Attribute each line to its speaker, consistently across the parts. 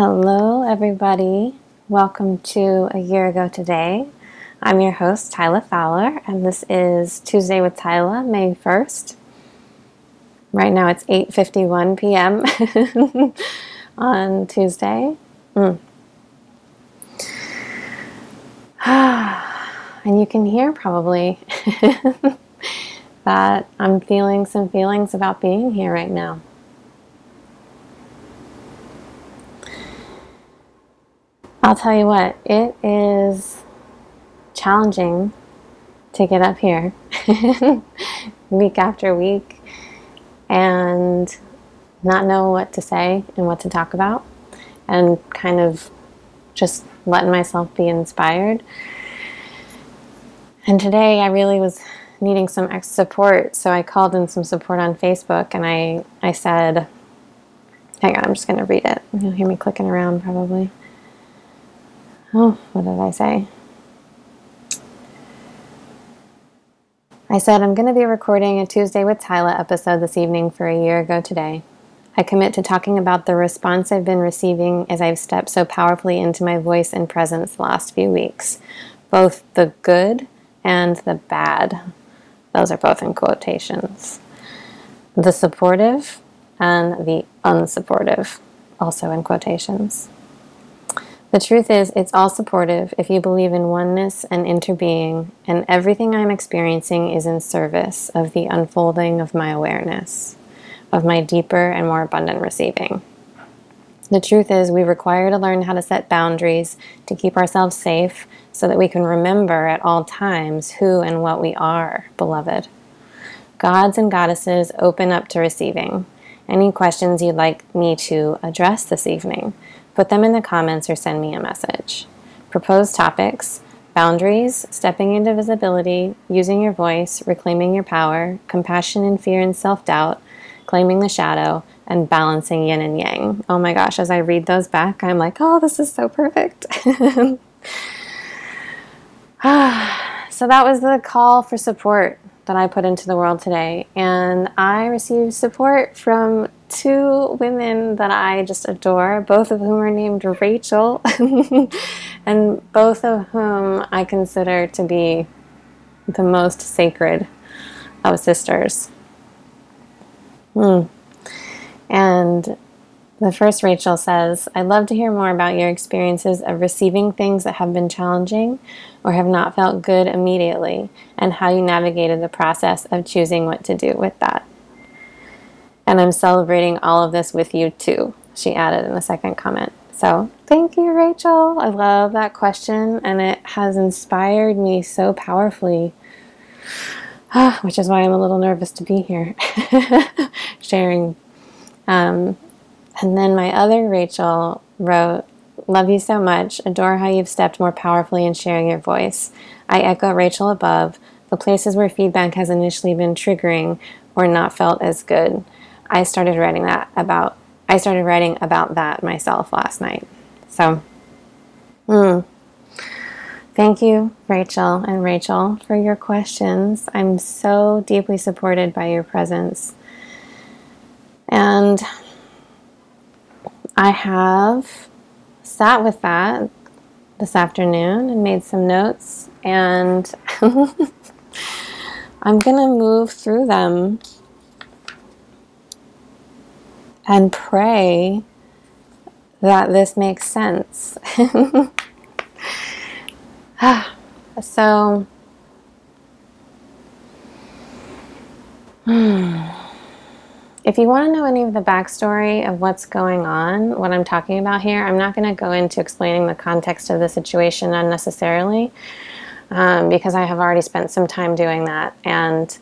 Speaker 1: Hello, everybody. Welcome to A Year Ago Today. I'm your host, Tyla Fowler, and this is Tuesday with Tyla, May 1st. Right now it's 8:51 p.m. on Tuesday. Mm. and you can hear probably that I'm feeling some feelings about being here right now. I'll tell you what, it is challenging to get up here week after week and not know what to say and what to talk about and kind of just letting myself be inspired. And today I really was needing some extra support, so I called in some support on Facebook and I, I said, hang on, I'm just going to read it. You'll hear me clicking around probably. Oh, what did I say? I said, I'm going to be recording a Tuesday with Tyla episode this evening for a year ago today. I commit to talking about the response I've been receiving as I've stepped so powerfully into my voice and presence the last few weeks, both the good and the bad. Those are both in quotations. The supportive and the unsupportive, also in quotations. The truth is, it's all supportive if you believe in oneness and interbeing, and everything I'm experiencing is in service of the unfolding of my awareness, of my deeper and more abundant receiving. The truth is, we require to learn how to set boundaries to keep ourselves safe so that we can remember at all times who and what we are, beloved. Gods and goddesses open up to receiving. Any questions you'd like me to address this evening? Put them in the comments or send me a message. Proposed topics boundaries, stepping into visibility, using your voice, reclaiming your power, compassion and fear and self doubt, claiming the shadow, and balancing yin and yang. Oh my gosh, as I read those back, I'm like, oh, this is so perfect. so that was the call for support that I put into the world today. And I received support from two women that I just adore, both of whom are named Rachel, and both of whom I consider to be the most sacred of sisters. Hmm. And the first Rachel says, I'd love to hear more about your experiences of receiving things that have been challenging or have not felt good immediately, and how you navigated the process of choosing what to do with that. And I'm celebrating all of this with you too, she added in the second comment. So thank you, Rachel. I love that question, and it has inspired me so powerfully, which is why I'm a little nervous to be here sharing. Um, and then my other Rachel wrote, Love you so much. Adore how you've stepped more powerfully in sharing your voice. I echo Rachel above. The places where feedback has initially been triggering or not felt as good. I started writing that about I started writing about that myself last night. So, mm, thank you, Rachel and Rachel, for your questions. I'm so deeply supported by your presence. And I have sat with that this afternoon and made some notes, and I'm going to move through them and pray that this makes sense. so, if you want to know any of the backstory of what's going on, what I'm talking about here, I'm not going to go into explaining the context of the situation unnecessarily um, because I have already spent some time doing that. And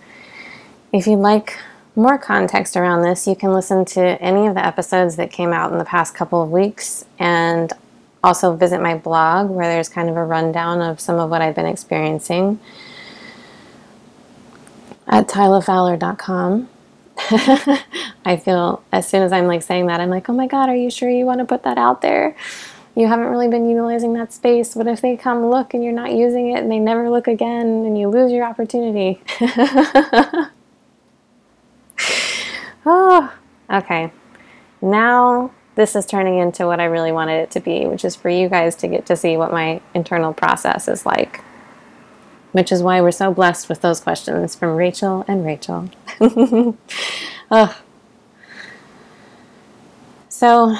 Speaker 1: if you'd like more context around this, you can listen to any of the episodes that came out in the past couple of weeks and also visit my blog where there's kind of a rundown of some of what I've been experiencing at tylafowler.com. I feel as soon as I'm like saying that, I'm like, oh my God, are you sure you want to put that out there? You haven't really been utilizing that space. What if they come look and you're not using it and they never look again and you lose your opportunity? Oh, okay. Now this is turning into what I really wanted it to be, which is for you guys to get to see what my internal process is like. Which is why we're so blessed with those questions from Rachel and Rachel. oh. So,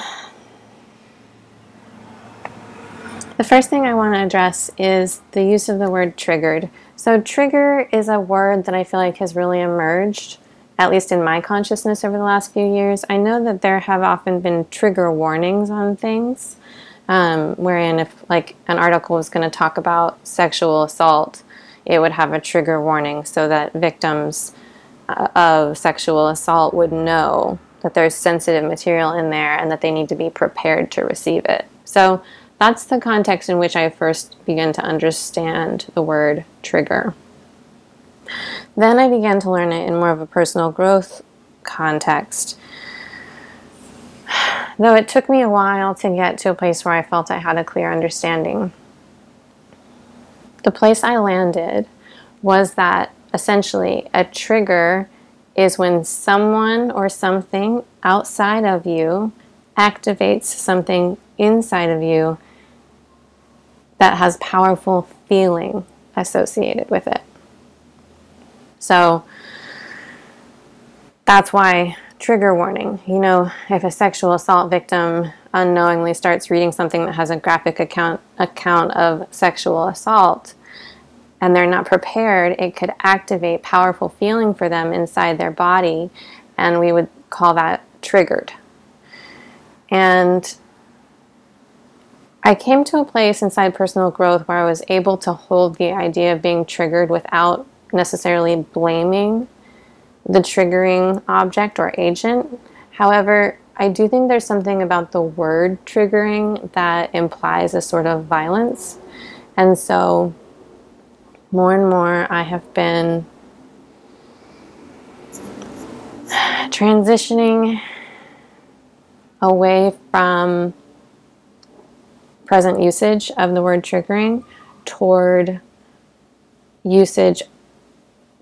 Speaker 1: the first thing I want to address is the use of the word triggered. So, trigger is a word that I feel like has really emerged, at least in my consciousness over the last few years. I know that there have often been trigger warnings on things, um, wherein if like an article was going to talk about sexual assault, it would have a trigger warning so that victims uh, of sexual assault would know that there's sensitive material in there and that they need to be prepared to receive it. So that's the context in which I first began to understand the word trigger. Then I began to learn it in more of a personal growth context. Though it took me a while to get to a place where I felt I had a clear understanding. The place I landed was that essentially a trigger is when someone or something outside of you activates something inside of you that has powerful feeling associated with it. So that's why trigger warning. You know, if a sexual assault victim unknowingly starts reading something that has a graphic account account of sexual assault, and they're not prepared, it could activate powerful feeling for them inside their body, and we would call that triggered. And I came to a place inside personal growth where I was able to hold the idea of being triggered without necessarily blaming the triggering object or agent. However, I do think there's something about the word triggering that implies a sort of violence. And so more and more I have been transitioning away from present usage of the word triggering toward usage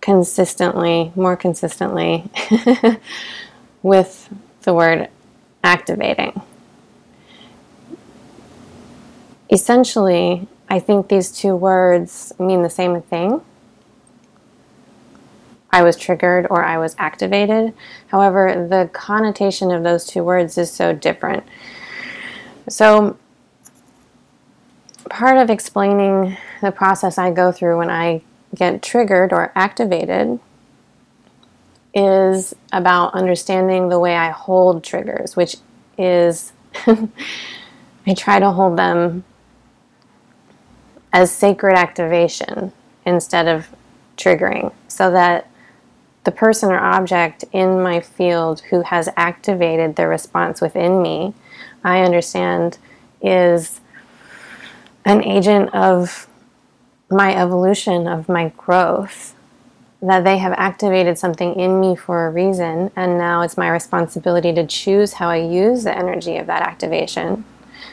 Speaker 1: consistently, more consistently, with the word activating. Essentially, I think these two words mean the same thing. I was triggered or I was activated. However, the connotation of those two words is so different. So, part of explaining the process I go through when I get triggered or activated is about understanding the way I hold triggers, which is I try to hold them as sacred activation instead of triggering so that the person or object in my field who has activated the response within me, I understand is an agent of my evolution, of my growth, that they have activated something in me for a reason, and now it's my responsibility to choose how I use the energy of that activation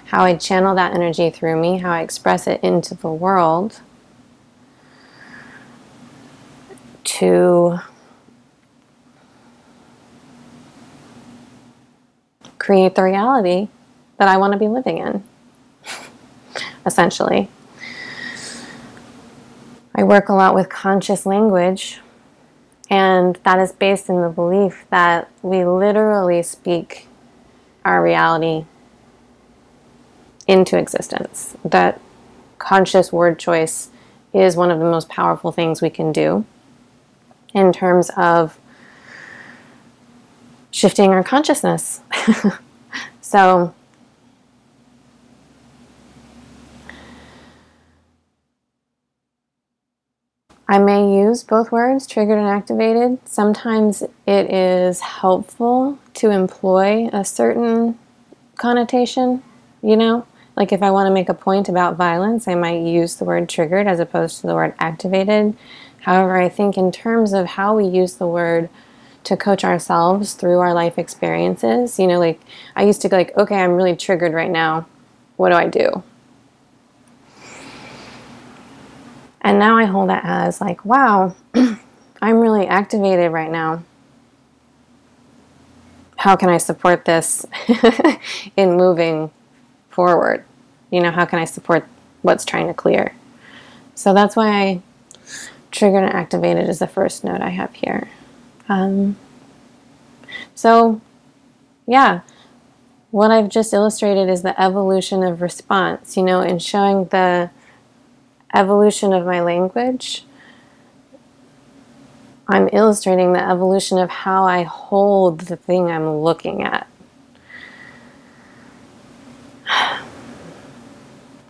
Speaker 1: how I channel that energy through me, how I express it into the world to create the reality that I want to be living in, essentially. I work a lot with conscious language, and that is based in the belief that we literally speak our reality into existence. That conscious word choice is one of the most powerful things we can do in terms of shifting our consciousness. so, I may use both words, triggered and activated. Sometimes it is helpful to employ a certain connotation, you know? Like if I want to make a point about violence, I might use the word triggered as opposed to the word activated. However, I think in terms of how we use the word to coach ourselves through our life experiences, you know, like I used to be like, okay, I'm really triggered right now. What do I do? And now I hold it as like, wow, I'm really activated right now. how can I support this in moving forward? You know, how can I support what's trying to clear? So that's why I triggered and activated is the first note I have here. Um, so, yeah, what I've just illustrated is the evolution of response, you know, in showing the evolution of my language. I'm illustrating the evolution of how I hold the thing I'm looking at.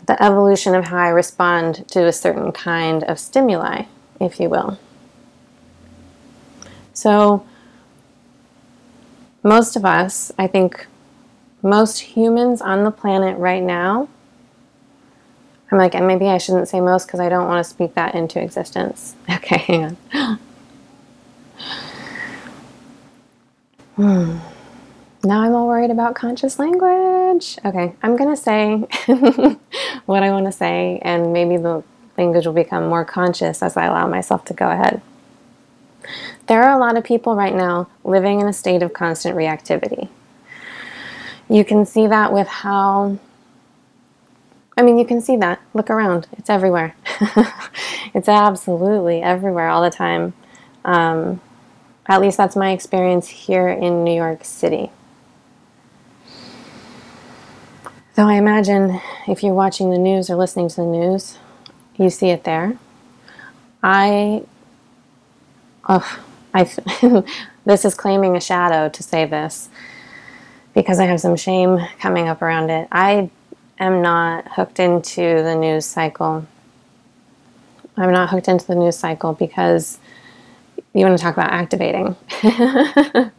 Speaker 1: The evolution of how I respond to a certain kind of stimuli, if you will. So, most of us, I think most humans on the planet right now, I'm like, and maybe I shouldn't say most because I don't want to speak that into existence. Okay, hang on. Hmm. Now I'm all worried about conscious language. Okay, I'm going to say what I want to say, and maybe the language will become more conscious as I allow myself to go ahead. There are a lot of people right now living in a state of constant reactivity. You can see that with how, I mean, you can see that. Look around, it's everywhere. it's absolutely everywhere all the time. Um, at least that's my experience here in New York City. Though I imagine if you're watching the news or listening to the news, you see it there. I, oh, I, this is claiming a shadow to say this because I have some shame coming up around it. I am not hooked into the news cycle. I'm not hooked into the news cycle because you want to talk about activating.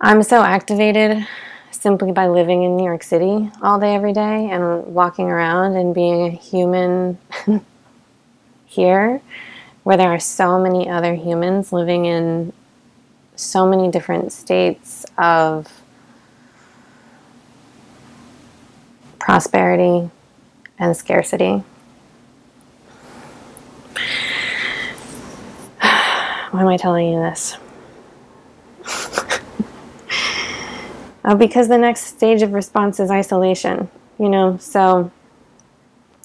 Speaker 1: I'm so activated simply by living in New York City all day, every day, and walking around and being a human here, where there are so many other humans living in so many different states of prosperity and scarcity. Why am I telling you this? uh, because the next stage of response is isolation, you know. So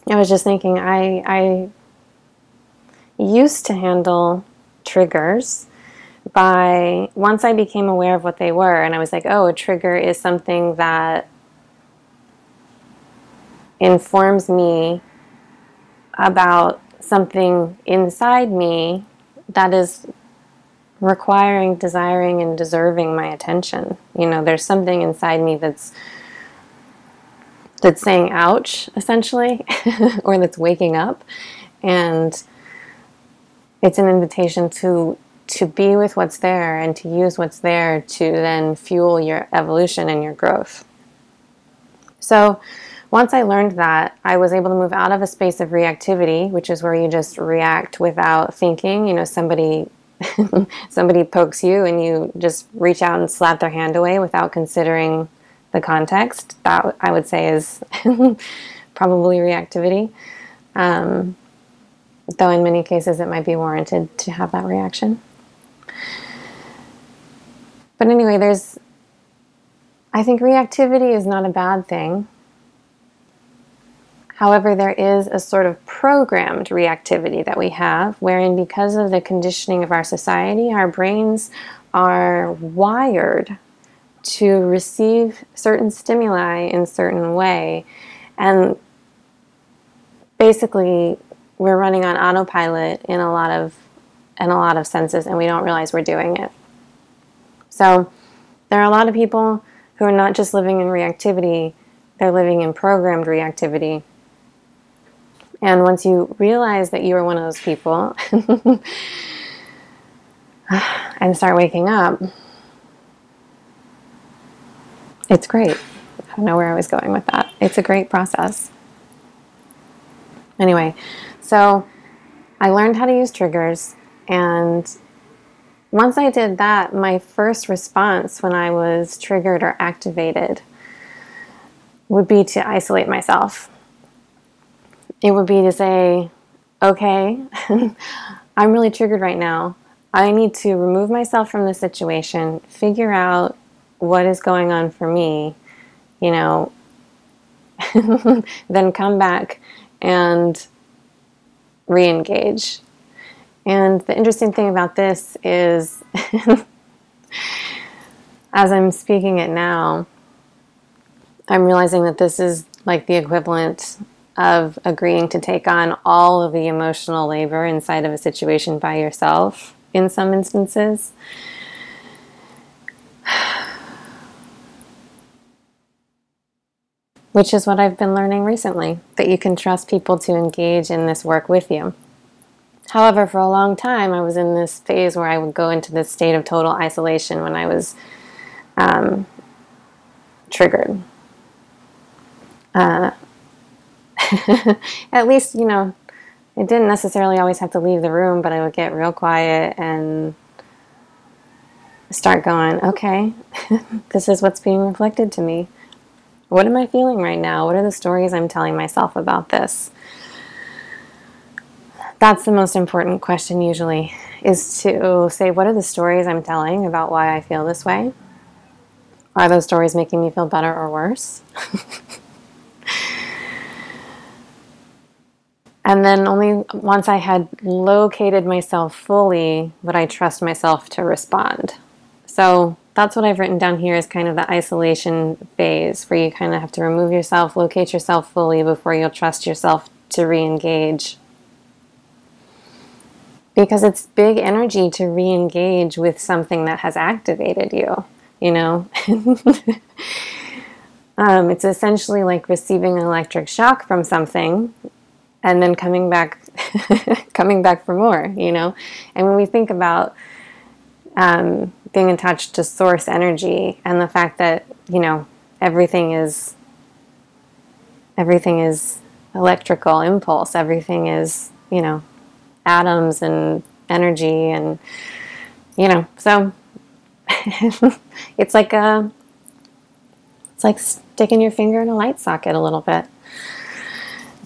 Speaker 1: I was just thinking, I, I used to handle triggers by once I became aware of what they were, and I was like, oh, a trigger is something that informs me about something inside me that is requiring, desiring, and deserving my attention. You know, there's something inside me that's that's saying ouch essentially or that's waking up and it's an invitation to to be with what's there and to use what's there to then fuel your evolution and your growth. So, once I learned that, I was able to move out of a space of reactivity, which is where you just react without thinking. You know, somebody somebody pokes you and you just reach out and slap their hand away without considering the context. That I would say is probably reactivity. Um, though in many cases it might be warranted to have that reaction. But anyway, there's, I think reactivity is not a bad thing. However, there is a sort of programmed reactivity that we have, wherein because of the conditioning of our society, our brains are wired to receive certain stimuli in certain way. And basically, we're running on autopilot in a lot of in a lot of senses and we don't realize we're doing it. So there are a lot of people who are not just living in reactivity, they're living in programmed reactivity. And once you realize that you are one of those people and start waking up, it's great. I don't know where I was going with that. It's a great process. Anyway, so I learned how to use triggers, and once I did that, my first response when I was triggered or activated would be to isolate myself. It would be to say, okay, I'm really triggered right now. I need to remove myself from the situation, figure out what is going on for me, you know, then come back and re engage. And the interesting thing about this is, as I'm speaking it now, I'm realizing that this is like the equivalent of agreeing to take on all of the emotional labor inside of a situation by yourself in some instances. Which is what I've been learning recently that you can trust people to engage in this work with you. However, for a long time, I was in this phase where I would go into this state of total isolation when I was um, triggered. Uh, at least, you know, it didn't necessarily always have to leave the room, but I would get real quiet and start going, okay, this is what's being reflected to me. What am I feeling right now? What are the stories I'm telling myself about this? That's the most important question, usually, is to say, what are the stories I'm telling about why I feel this way? Are those stories making me feel better or worse? And then only once I had located myself fully would I trust myself to respond. So that's what I've written down here is kind of the isolation phase where you kind of have to remove yourself, locate yourself fully before you'll trust yourself to re engage. Because it's big energy to re engage with something that has activated you, you know? um, it's essentially like receiving an electric shock from something and then coming back coming back for more you know? And when we think about um, being attached to source energy and the fact that you know everything is everything is electrical impulse everything is you know atoms and energy and you know so it's like a it's like sticking your finger in a light socket a little bit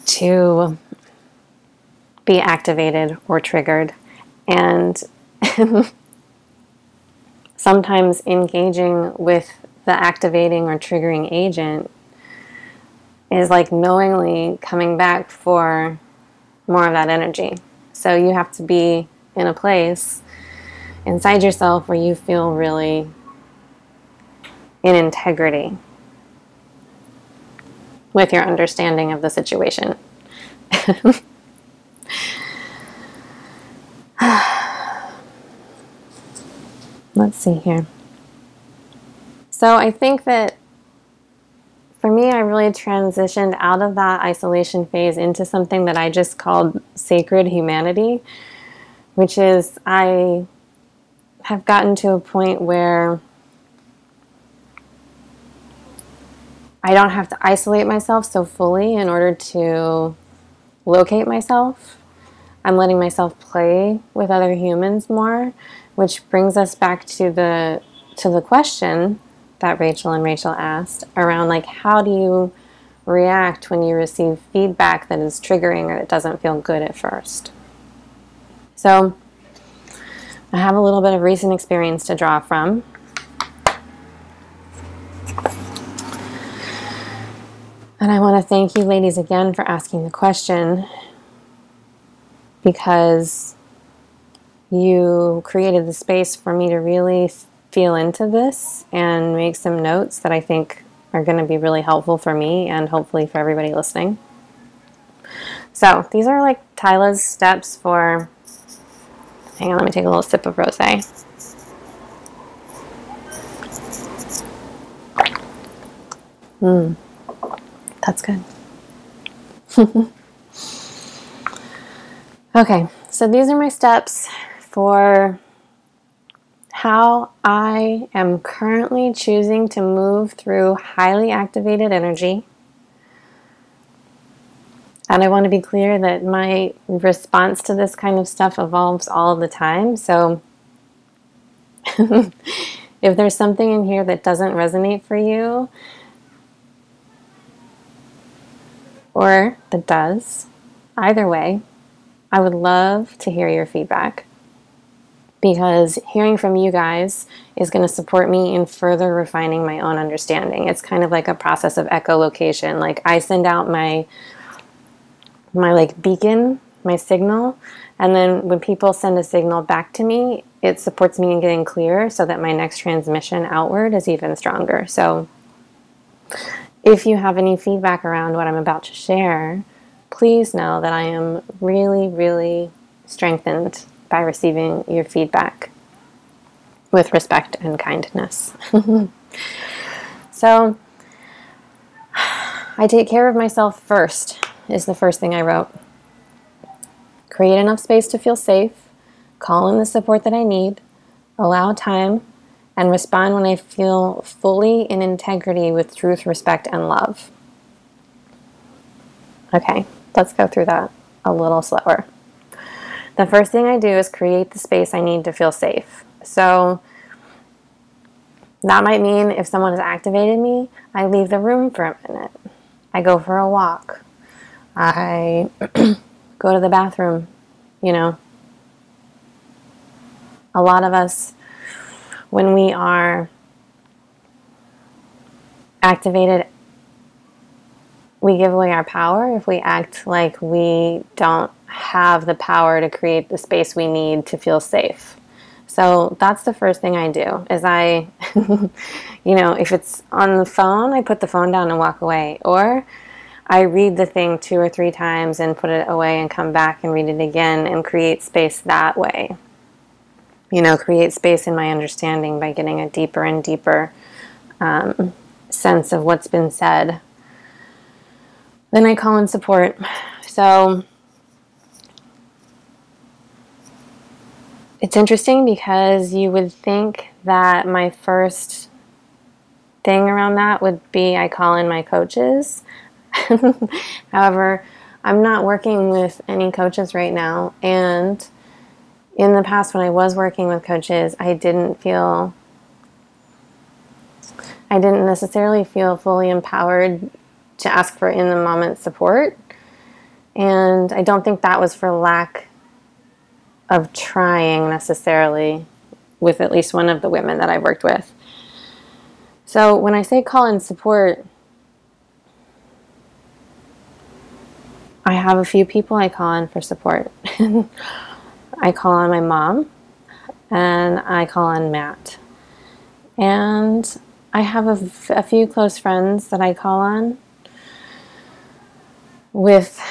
Speaker 1: to be activated or triggered. And sometimes engaging with the activating or triggering agent is like knowingly coming back for more of that energy. So you have to be in a place inside yourself where you feel really in integrity with your understanding of the situation. Let's see here. So I think that for me, I really transitioned out of that isolation phase into something that I just called sacred humanity, which is I have gotten to a point where I don't have to isolate myself so fully in order to locate myself. I'm letting myself play with other humans more, which brings us back to the to the question that Rachel and Rachel asked around like how do you react when you receive feedback that is triggering or that doesn't feel good at first. So I have a little bit of recent experience to draw from. And I want to thank you, ladies, again for asking the question because you created the space for me to really feel into this and make some notes that I think are going to be really helpful for me and hopefully for everybody listening. So, these are like Tyla's steps for. Hang on, let me take a little sip of rose. Hmm. That's good. okay, so these are my steps for how I am currently choosing to move through highly activated energy. And I want to be clear that my response to this kind of stuff evolves all the time. So if there's something in here that doesn't resonate for you, or that does. Either way, I would love to hear your feedback. because hearing from you guys is going to support me in further refining my own understanding. It's kind of like a process of echolocation. Like I send out my my like beacon, my signal, and then when people send a signal back to me, it supports me in getting clear so that my next transmission outward is even stronger. So if you have any feedback around what I'm about to share, please know that I am really, really strengthened by receiving your feedback with respect and kindness. so, I take care of myself first, is the first thing I wrote. Create enough space to feel safe, call in the support that I need, allow time, and respond when I feel fully in integrity with truth, respect, and love. Okay, let's go through that a little slower. The first thing I do is create the space I need to feel safe. So that might mean if someone has activated me, I leave the room for a minute. I go for a walk. I go to the bathroom, you know. A lot of us, when we are activated, we give away our power if we act like we don't have the power to create the space we need to feel safe. So that's the first thing I do is I you know, if it's on the phone, I put the phone down and walk away or I read the thing two or three times and put it away and come back and read it again and create space that way. You know, create space in my understanding by getting a deeper and deeper um, sense of what's been said. Then I call in support. So It's interesting because you would think that my first thing around that would be I call in my coaches. However, I'm not working with any coaches right now. And in the past, when I was working with coaches, I didn't feel, I didn't necessarily feel fully empowered to ask for in the moment support. And I don't think that was for lack of trying necessarily with at least one of the women that I've worked with. So when I say call in support, I have a few people I call in for support. I call on my mom and I call on Matt. And I have a, f- a few close friends that I call on with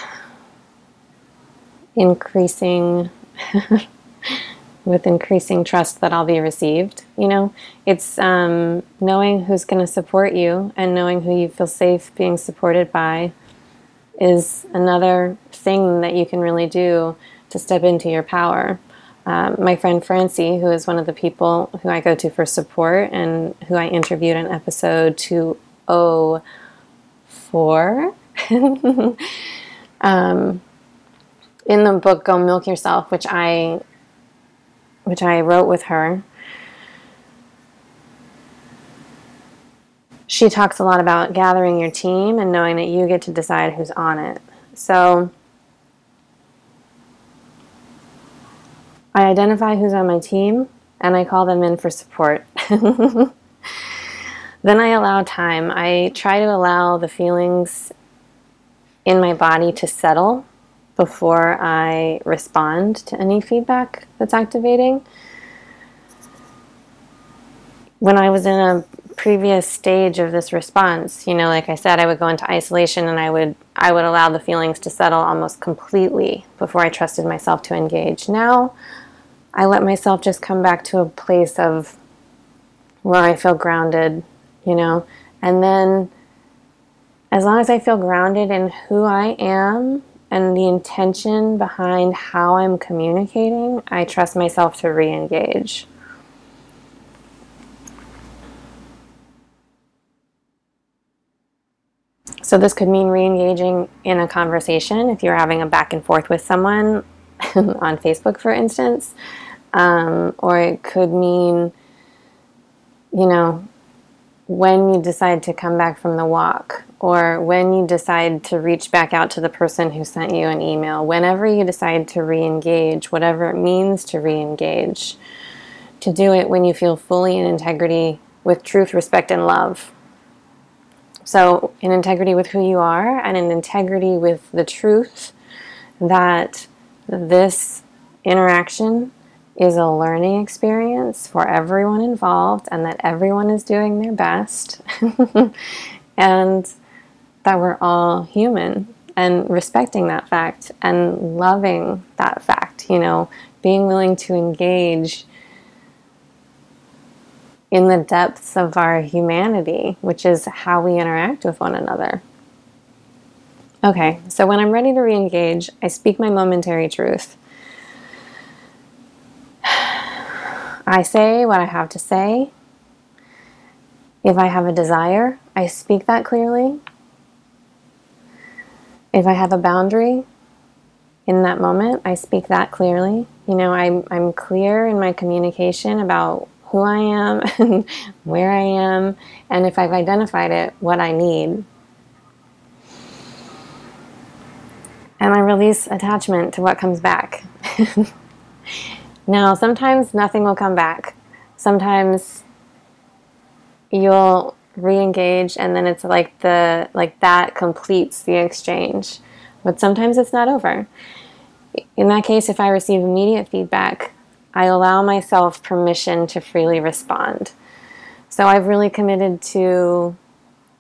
Speaker 1: increasing with increasing trust that I'll be received. You know, it's um, knowing who's going to support you and knowing who you feel safe being supported by is another thing that you can really do to step into your power. Um, my friend Francie, who is one of the people who I go to for support and who I interviewed in episode 204, um, in the book Go Milk Yourself, which I which I wrote with her, she talks a lot about gathering your team and knowing that you get to decide who's on it. So I identify who's on my team and I call them in for support. then I allow time. I try to allow the feelings in my body to settle before I respond to any feedback that's activating. When I was in a previous stage of this response, you know, like I said, I would go into isolation and I would I would allow the feelings to settle almost completely before I trusted myself to engage. Now, I let myself just come back to a place of where I feel grounded, you know, and then as long as I feel grounded in who I am and the intention behind how I'm communicating, I trust myself to re engage. So, this could mean re engaging in a conversation if you're having a back and forth with someone on Facebook, for instance. Um, or it could mean, you know, when you decide to come back from the walk or when you decide to reach back out to the person who sent you an email, whenever you decide to re engage, whatever it means to re engage, to do it when you feel fully in integrity with truth, respect, and love. So, in integrity with who you are and in integrity with the truth that this interaction is a learning experience for everyone involved and that everyone is doing their best and that we're all human and respecting that fact and loving that fact, you know, being willing to engage in the depths of our humanity, which is how we interact with one another. Okay, so when I'm ready to re engage, I speak my momentary truth. I say what I have to say. If I have a desire, I speak that clearly. If I have a boundary in that moment, I speak that clearly. You know, I'm, I'm clear in my communication about who I am and where I am, and if I've identified it, what I need. And I release attachment to what comes back. now, sometimes nothing will come back. Sometimes you'll re-engage and then it's like the like that completes the exchange. But sometimes it's not over. In that case, if I receive immediate feedback, I allow myself permission to freely respond. So I've really committed to,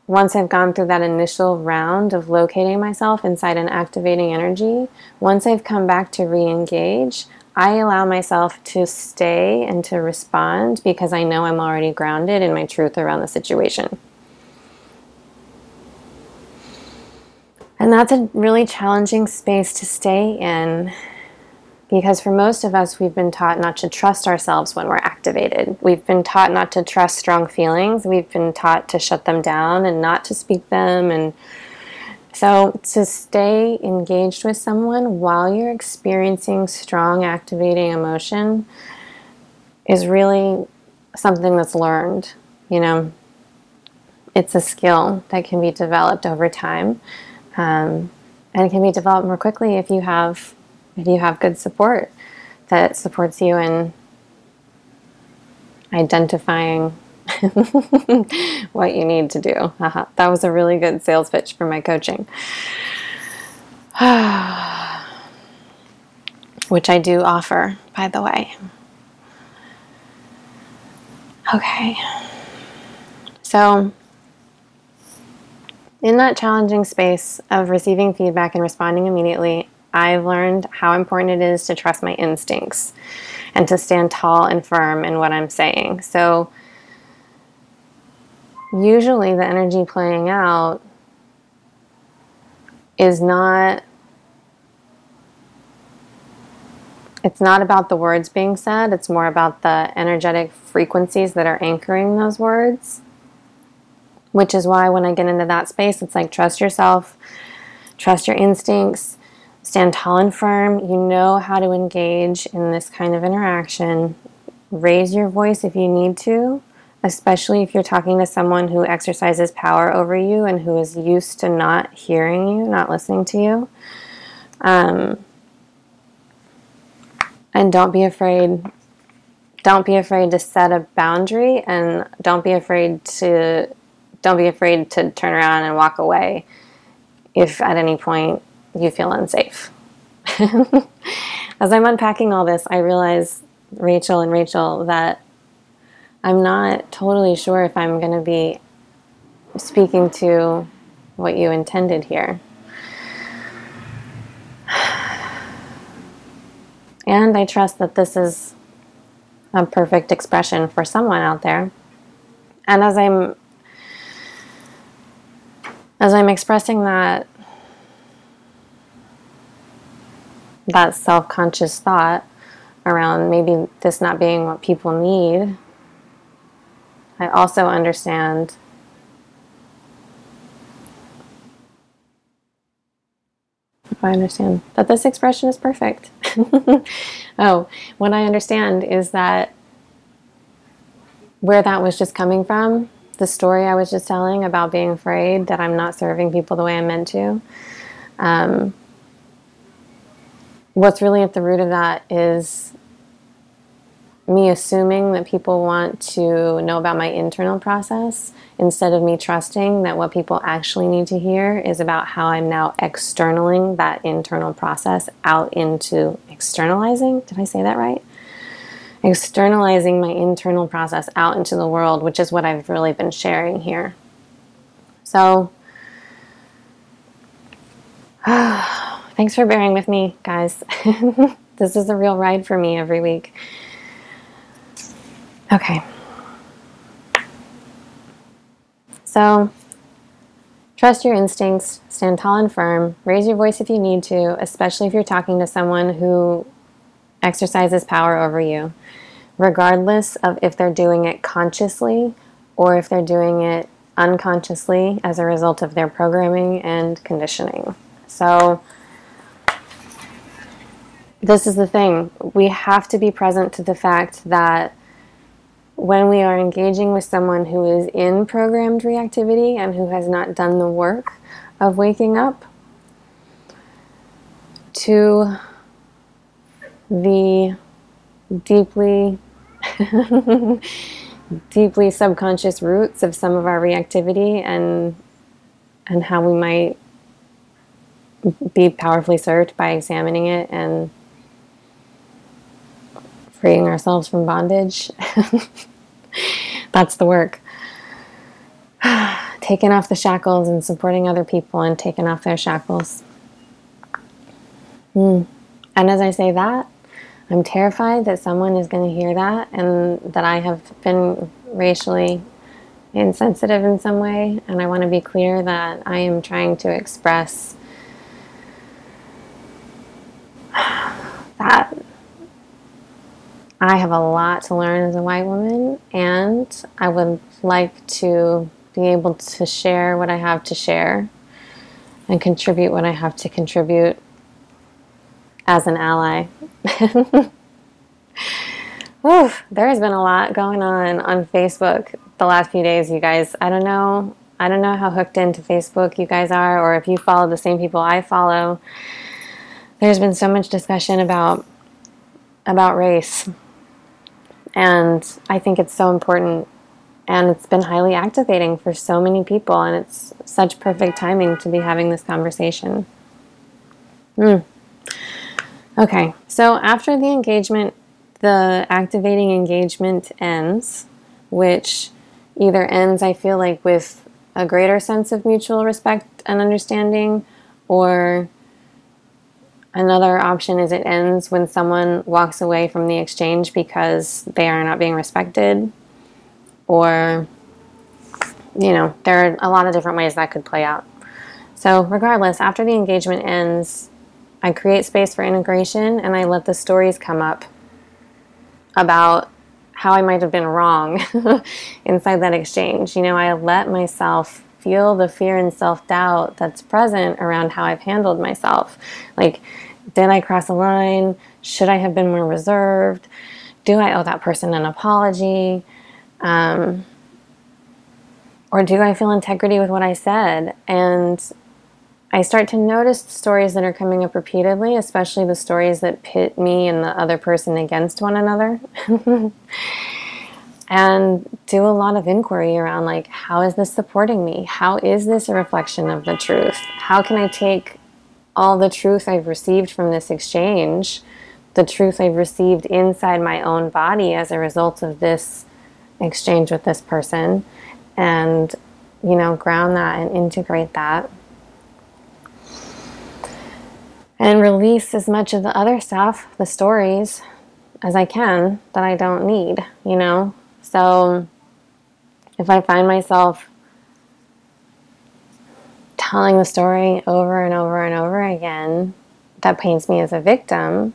Speaker 1: once I've gone through that initial round of locating myself inside an activating energy, once I've come back to re engage, I allow myself to stay and to respond because I know I'm already grounded in my truth around the situation. And that's a really challenging space to stay in because for most of us, we've been taught not to trust ourselves when we're activated. We've been taught not to trust strong feelings. We've been taught to shut them down and not to speak them. And so to stay engaged with someone while you're experiencing strong activating emotion is really something that's learned. You know, it's a skill that can be developed over time. Um, and it can be developed more quickly if you have if you have good support that supports you in identifying what you need to do. That was a really good sales pitch for my coaching. Which I do offer, by the way. Okay. So, in that challenging space of receiving feedback and responding immediately, I've learned how important it is to trust my instincts and to stand tall and firm in what I'm saying. So, usually the energy playing out is not it's not about the words being said, it's more about the energetic frequencies that are anchoring those words. Which is why when I get into that space, it's like trust yourself, trust your instincts, stand tall and firm. You know how to engage in this kind of interaction. Raise your voice if you need to, especially if you're talking to someone who exercises power over you and who is used to not hearing you, not listening to you. Um, and don't be afraid. Don't be afraid to set a boundary, and don't be afraid to don't be afraid to turn around and walk away if at any point you feel unsafe. As I'm unpacking all this, I realize, Rachel and Rachel, that I'm not totally sure if I'm going to be speaking to what you intended here. And I trust that this is a perfect expression for someone out there. And as I'm as I'm expressing that that self conscious thought around maybe this not being what people need, I also understand I understand that this expression is perfect. oh, what I understand is that where that was just coming from the story I was just telling about being afraid that I'm not serving people the way I'm meant to. Um, what's really at the root of that is me assuming that people want to know about my internal process instead of me trusting that what people actually need to hear is about how I'm now externaling that internal process out into externalizing. Did I say that right? Externalizing my internal process out into the world, which is what I've really been sharing here. So, thanks for bearing with me, guys. this is a real ride for me every week. Okay. So, trust your instincts, stand tall and firm, raise your voice if you need to, especially if you're talking to someone who exercises power over you, regardless of if they're doing it consciously or if they're doing it unconsciously as a result of their programming and conditioning. So, this is the thing. We have to be present to the fact that when we are engaging with someone who is in programmed reactivity and who has not done the work of waking up to the deeply deeply subconscious roots of some of our reactivity and and how we might be powerfully served by examining it and freeing ourselves from bondage. That's the work. taking off the shackles and supporting other people and taking off their shackles. Mm. And as I say that, I'm terrified that someone is going to hear that and that I have been racially insensitive in some way. And I want to be clear that I am trying to express that I have a lot to learn as a white woman, and I would like to be able to share what I have to share and contribute what I have to contribute as an ally. Oof, there has been a lot going on on Facebook the last few days, you guys. I don't know. I don't know how hooked into Facebook you guys are, or if you follow the same people I follow. There's been so much discussion about about race and I think it's so important and it's been highly activating for so many people and it's such perfect timing to be having this conversation. Mm. Okay, so after the engagement, the activating engagement ends, which either ends, I feel like, with a greater sense of mutual respect and understanding, or Another option is it ends when someone walks away from the exchange because they are not being respected, or, you know, there are a lot of different ways that could play out. So, regardless, after the engagement ends, I create space for integration and I let the stories come up about how I might have been wrong inside that exchange. You know, I let myself feel the fear and self doubt that's present around how I've handled myself. Like, did I cross a line? Should I have been more reserved? Do I owe that person an apology? Um, or do I feel integrity with what I said? And I start to notice stories that are coming up repeatedly, especially the stories that pit me and the other person against one another. and do a lot of inquiry around like how is this supporting me? How is this a reflection of the truth? How can I take all the truth I've received from this exchange, the truth I've received inside my own body as a result of this exchange with this person, and, you know, ground that and integrate that. And release as much of the other stuff, the stories, as I can that I don't need, you know? So if I find myself telling the story over and over and over again that paints me as a victim,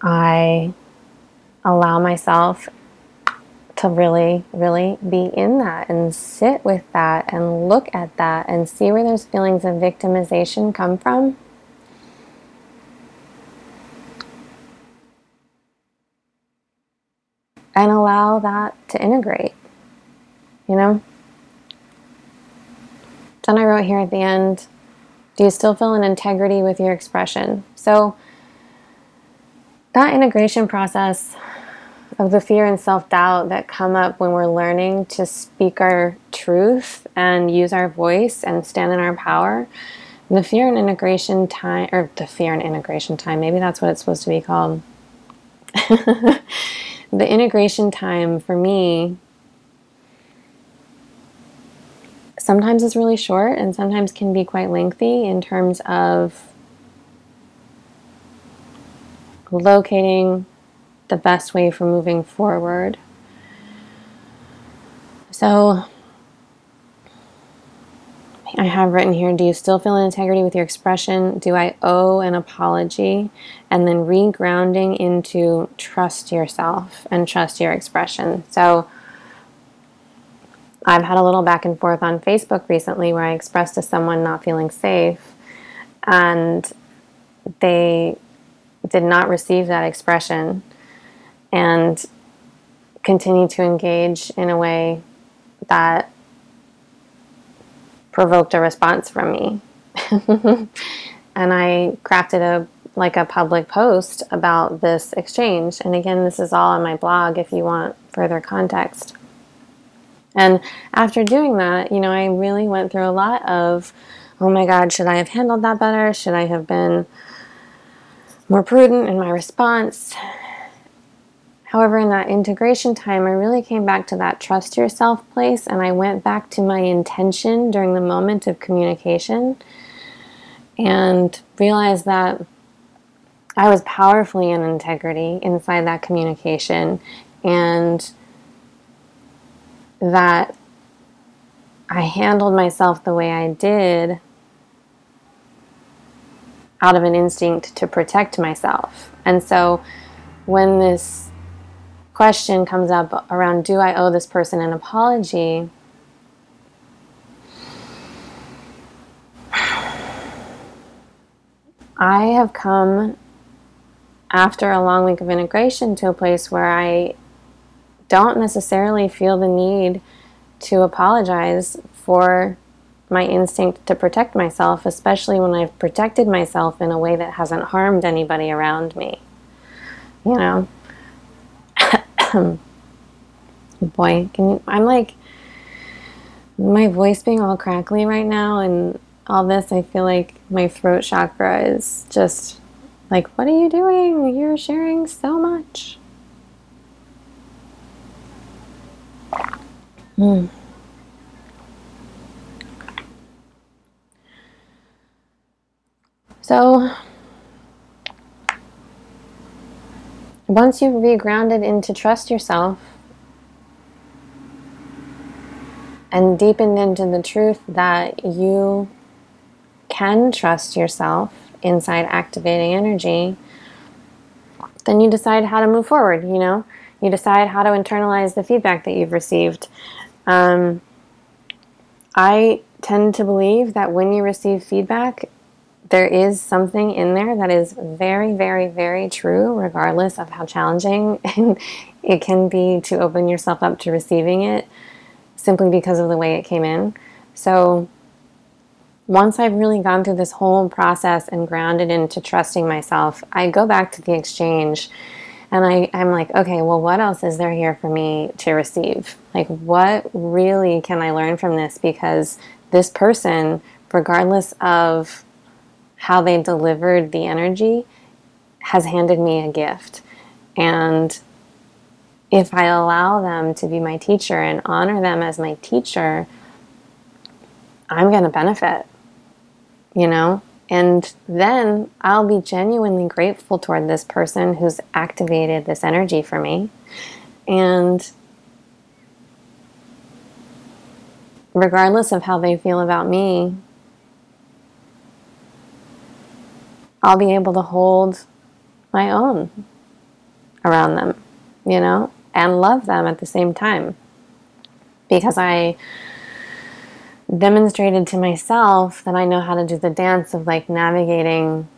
Speaker 1: I allow myself to really, really be in that and sit with that and look at that and see where those feelings of victimization come from. and allow that to integrate, you know? Then I wrote here at the end do you still feel an integrity with your expression? So, that integration process of the fear and self doubt that come up when we're learning to speak our truth and use our voice and stand in our power. The fear and integration time, or the fear and integration time, maybe that's what it's supposed to be called. the integration time for me sometimes is really short and sometimes can be quite lengthy in terms of locating the best way for moving forward. So, I have written here Do you still feel an integrity with your expression? Do I owe an apology? And then regrounding into trust yourself and trust your expression. So, I've had a little back and forth on Facebook recently where I expressed to someone not feeling safe, and they did not receive that expression and continue to engage in a way that provoked a response from me. and I crafted a like a public post about this exchange. And again, this is all on my blog if you want further context. And after doing that, you know, I really went through a lot of, oh my God, should I have handled that better? Should I have been more prudent in my response? However, in that integration time, I really came back to that trust yourself place and I went back to my intention during the moment of communication and realized that I was powerfully in integrity inside that communication and that I handled myself the way I did out of an instinct to protect myself. And so when this question comes up around do I owe this person an apology? I have come after a long week of integration to a place where I don't necessarily feel the need to apologize for my instinct to protect myself, especially when I've protected myself in a way that hasn't harmed anybody around me. You know? Boy, can you, I'm like, my voice being all crackly right now and all this, I feel like my throat chakra is just like, what are you doing? You're sharing so much. Hmm. So, once you've regrounded into trust yourself and deepened into the truth that you can trust yourself inside activating energy, then you decide how to move forward, you know? You decide how to internalize the feedback that you've received. Um, I tend to believe that when you receive feedback, there is something in there that is very, very, very true, regardless of how challenging it can be to open yourself up to receiving it simply because of the way it came in. So, once I've really gone through this whole process and grounded into trusting myself, I go back to the exchange and I, I'm like, okay, well, what else is there here for me to receive? Like, what really can I learn from this? Because this person, regardless of how they delivered the energy, has handed me a gift. And if I allow them to be my teacher and honor them as my teacher, I'm going to benefit, you know? And then I'll be genuinely grateful toward this person who's activated this energy for me. And regardless of how they feel about me, I'll be able to hold my own around them, you know, and love them at the same time. Because I demonstrated to myself that I know how to do the dance of like navigating,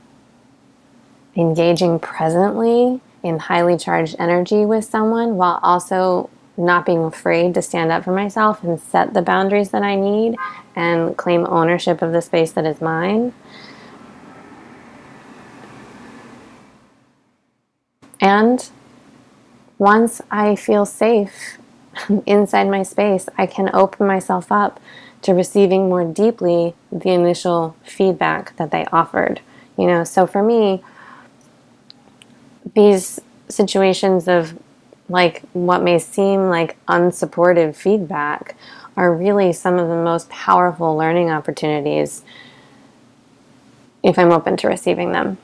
Speaker 1: engaging presently in highly charged energy with someone while also not being afraid to stand up for myself and set the boundaries that I need and claim ownership of the space that is mine. And once I feel safe inside my space, I can open myself up to receiving more deeply the initial feedback that they offered. You know, so for me, these situations of like what may seem like unsupportive feedback are really some of the most powerful learning opportunities if I'm open to receiving them.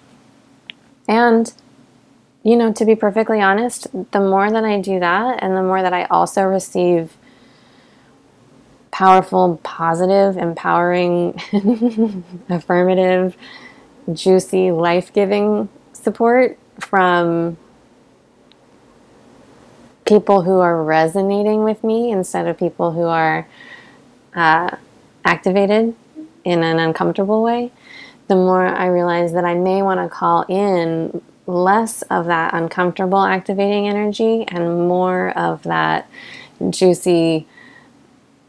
Speaker 1: And, you know, to be perfectly honest, the more that I do that and the more that I also receive powerful, positive, empowering, affirmative, juicy, life giving support from people who are resonating with me instead of people who are uh, activated in an uncomfortable way, the more I realize that I may want to call in less of that uncomfortable activating energy and more of that juicy,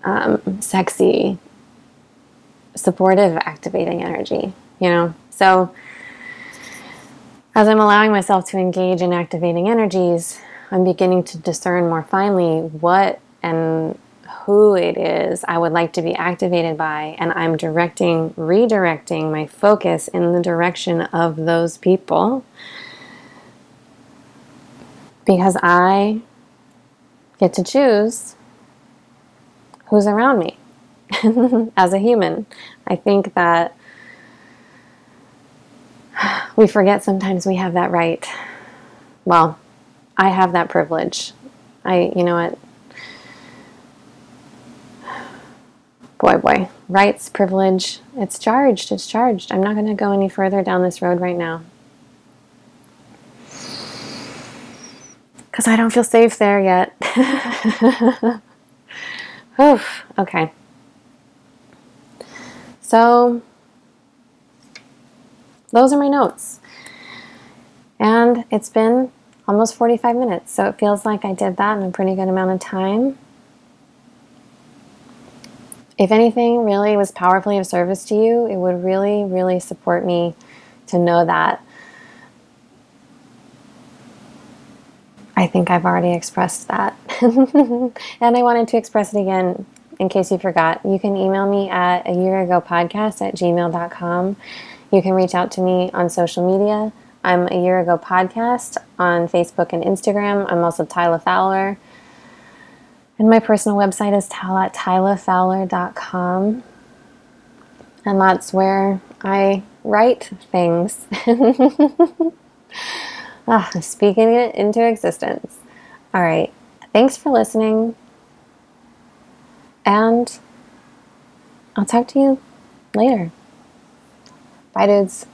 Speaker 1: um, sexy, supportive activating energy, you know? So, as I'm allowing myself to engage in activating energies, I'm beginning to discern more finely what and who it is I would like to be activated by, and I'm directing, redirecting my focus in the direction of those people because I get to choose who's around me as a human. I think that we forget sometimes we have that right. Well, I have that privilege. I, you know what? Boy, boy. Rights, privilege, it's charged. It's charged. I'm not going to go any further down this road right now. Because I don't feel safe there yet. Oof. Okay. So, those are my notes. And it's been almost 45 minutes. So it feels like I did that in a pretty good amount of time. If anything really was powerfully of service to you, it would really, really support me to know that. I think I've already expressed that. and I wanted to express it again in case you forgot. You can email me at a year ago podcast at gmail.com. You can reach out to me on social media. I'm a year ago podcast on Facebook and Instagram. I'm also Tyla Fowler. And my personal website is tylafowler.com. And that's where I write things. ah, speaking it into existence. All right. Thanks for listening. And I'll talk to you later. Bye, dudes.